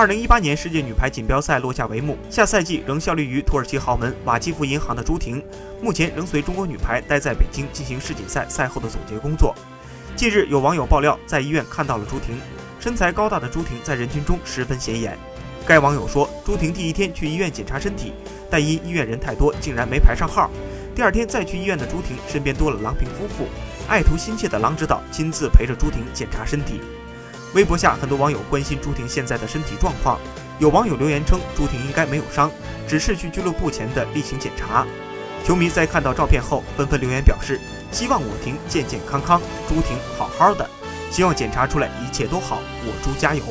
二零一八年世界女排锦标赛落下帷幕，下赛季仍效力于土耳其豪门瓦基弗银行的朱婷，目前仍随中国女排待在北京进行世锦赛赛后的总结工作。近日，有网友爆料在医院看到了朱婷，身材高大的朱婷在人群中十分显眼。该网友说，朱婷第一天去医院检查身体，但因医院人太多，竟然没排上号。第二天再去医院的朱婷身边多了郎平夫妇，爱徒心切的郎指导亲自陪着朱婷检查身体。微博下很多网友关心朱婷现在的身体状况，有网友留言称朱婷应该没有伤，只是去俱乐部前的例行检查。球迷在看到照片后纷纷留言表示，希望我婷健健康康，朱婷好好的，希望检查出来一切都好，我朱加油。